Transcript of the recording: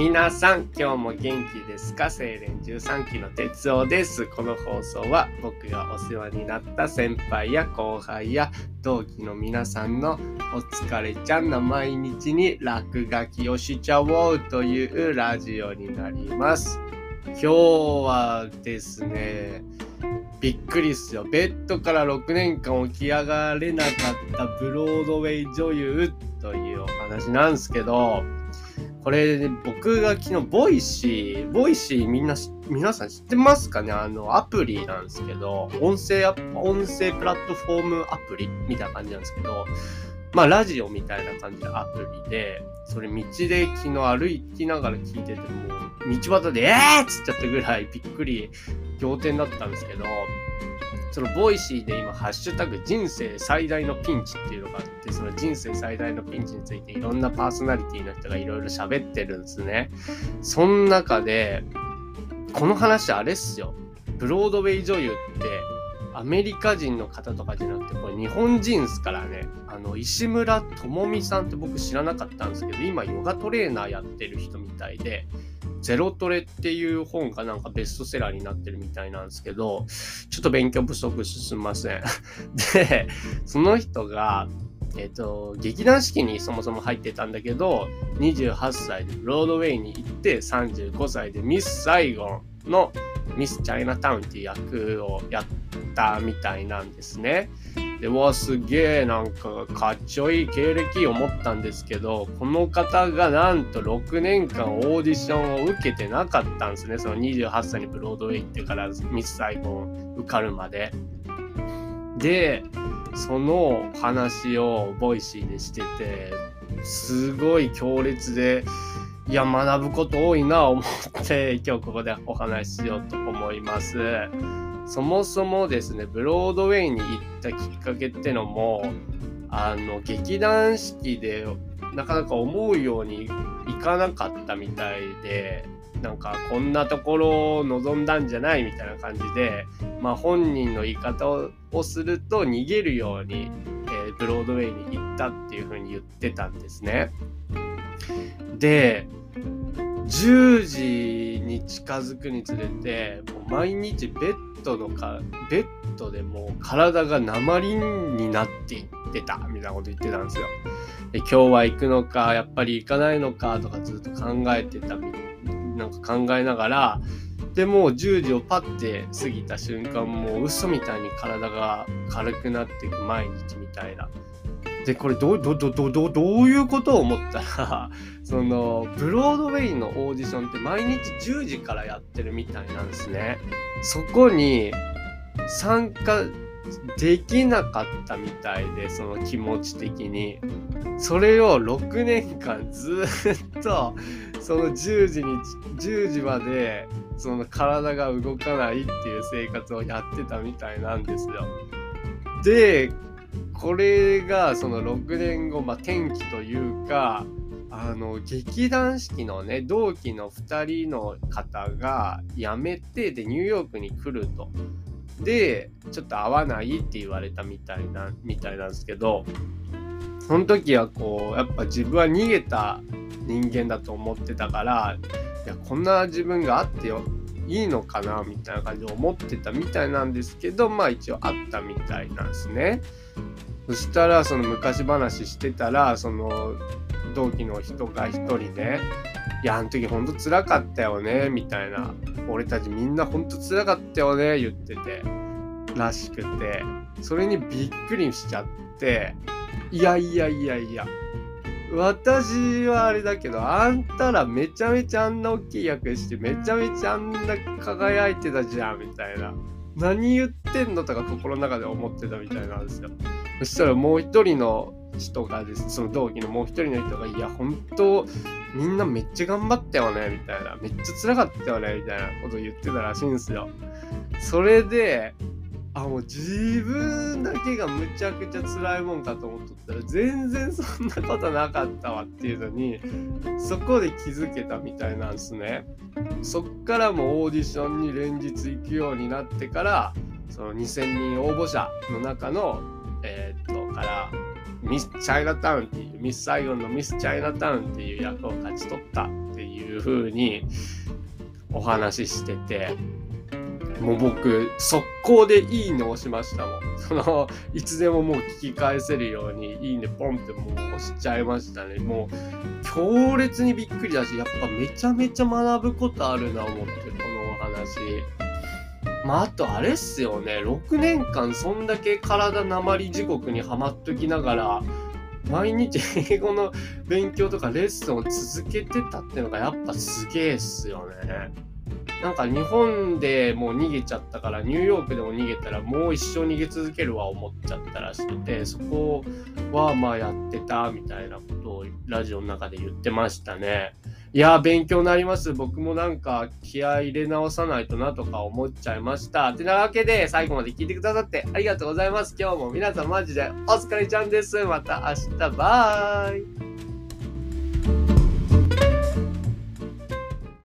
皆さん今日も元気ですか？精錬13期の哲夫です。この放送は僕がお世話になった先輩や後輩や同期の皆さんのお疲れちゃんな毎日に落書きをしちゃおうというラジオになります。今日はですねびっくりっすよ。ベッドから6年間起き上がれなかったブロードウェイ女優というお話なんですけどこれ、僕が昨日、 Voicy、Voicyみんな、皆さん知ってますかね？あの、アプリなんですけど、音声ア、音声プラットフォームアプリみたいな感じなんですけど、まあ、ラジオみたいな感じのアプリで、それ道で昨日歩きながら聞いてても、道端で、えーっつっちゃったぐらいびっくり、仰天だったんですけど、その Voicyで今、ハッシュタグ人生最大のピンチっていうのがあって、その人生最大のピンチについていろんなパーソナリティの人がいろいろ喋ってるんですね。その中で、この話あれっすよ。ブロードウェイ女優って、アメリカ人の方とかじゃなくて、これ日本人っすからね。あの、石村智美さんって僕知らなかったんですけど、今ヨガトレーナーやってる人みたいで、ゼロトレっていう本がなんかベストセラーになってるみたいなんですけど、ちょっと勉強不足すみません。で、その人が、えっ、と、劇団四季にそもそも入ってたんだけど、28歳でブロードウェイに行って、35歳でミス・サイゴンのミス・チャイナタウンっていう役をやったみたいなんですね。で、わ、すげえなんかかっちょいい経歴を持ったんですけど、この方がなんと6年間オーディションを受けてなかったんですね。その28歳にブロードウェイ行ってからミスサイゴン受かるまで。で、その話を Voicyでしてて、すごい強烈で、いや、学ぶこと多いな思って、今日ここでお話ししようと思います。そもそもですね、ブロードウェイに行ったきっかけってのも、あの、劇団四季でなかなか思うようにいかなかったみたいで、なんかこんなところを望んだんじゃないみたいな感じで、まあ本人の言い方をすると逃げるように、えー、ブロードウェイに行ったっていうふうに言ってたんですね。で、10時に近づくにつれて、も毎日ベッドのか、ベッドでもう体が鉛になっていってた、みたいなこと言ってたんですよ。で、今日は行くのか、やっぱり行かないのかとかずっと考えてた、なんか考えながら、でも10時をパッて過ぎた瞬間、もう嘘みたいに体が軽くなっていく毎日みたいな。で、これどう、ど、ど、ど、ど、どういうことを思ったら、その、ブロードウェイのオーディションって毎日10時からやってるみたいなんですね。そこに参加できなかったみたいで、その気持ち的に。それを6年間ずっと、その10時に、10時まで、その体が動かないっていう生活をやってたみたいなんですよ。で、これがその6年後、まあ、転機というかあの劇団四季のね同期の2人の方が辞めてでニューヨークに来ると。でちょっと会わないって言われたみたいなみたいなんですけどその時はこうやっぱ自分は逃げた人間だと思ってたからいやこんな自分があってよいいのかなみたいな感じで思ってたみたいなんですけどまあ一応あったみたいなんですね。そしたらその昔話してたらその同期の人が一人ね「いやあの時ほんとつらかったよね」みたいな「俺たちみんなほんとつらかったよね」言ってて。らしくて。それにびっくりしちゃって「いやいやいやいや。私はあれだけどあんたらめちゃめちゃあんな大きい役してめちゃめちゃあんな輝いてたじゃん」みたいな。何言ってんのとか心の中で思ってたみたいなんですよ。そしたらもう一人の人がです、その同期のもう一人の人が、いや、本当みんなめっちゃ頑張ったよね、みたいな。めっちゃ辛かったよね、みたいなこと言ってたらしいんですよ。それで、あ、もう自分だけがむちゃくちゃ辛いもんかと思っとったら、全然そんなことなかったわっていうのに、そこで気づけたみたいなんですね。そっからもオーディションに連日行くようになってから、その2000人応募者の中の、からミス・チャイナタウンっていう、ミス・サイゴンのミス・チャイナタウンっていう役を勝ち取ったっていう風にお話ししてて、もう僕、速攻でいいね押しましたもん。その、いつでももう聞き返せるように、いいねポンってもう押しちゃいましたね。もう、強烈にびっくりだし、やっぱめちゃめちゃ学ぶことあるな思って、このお話。まあ、あとあれっすよね。6年間そんだけ体なまり地獄にはまっときながら、毎日英語の勉強とかレッスンを続けてたってのがやっぱすげえっすよね。なんか日本でもう逃げちゃったからニューヨークでも逃げたらもう一生逃げ続けるわ思っちゃったらしくてそこはまあやってたみたいなことをラジオの中で言ってましたね。いや勉強になります。僕もなんか気合入れ直さないとなとか思っちゃいました。てなわけで最後まで聞いてくださってありがとうございます。今日も皆さんマジでお疲れちゃんです。また明日バイ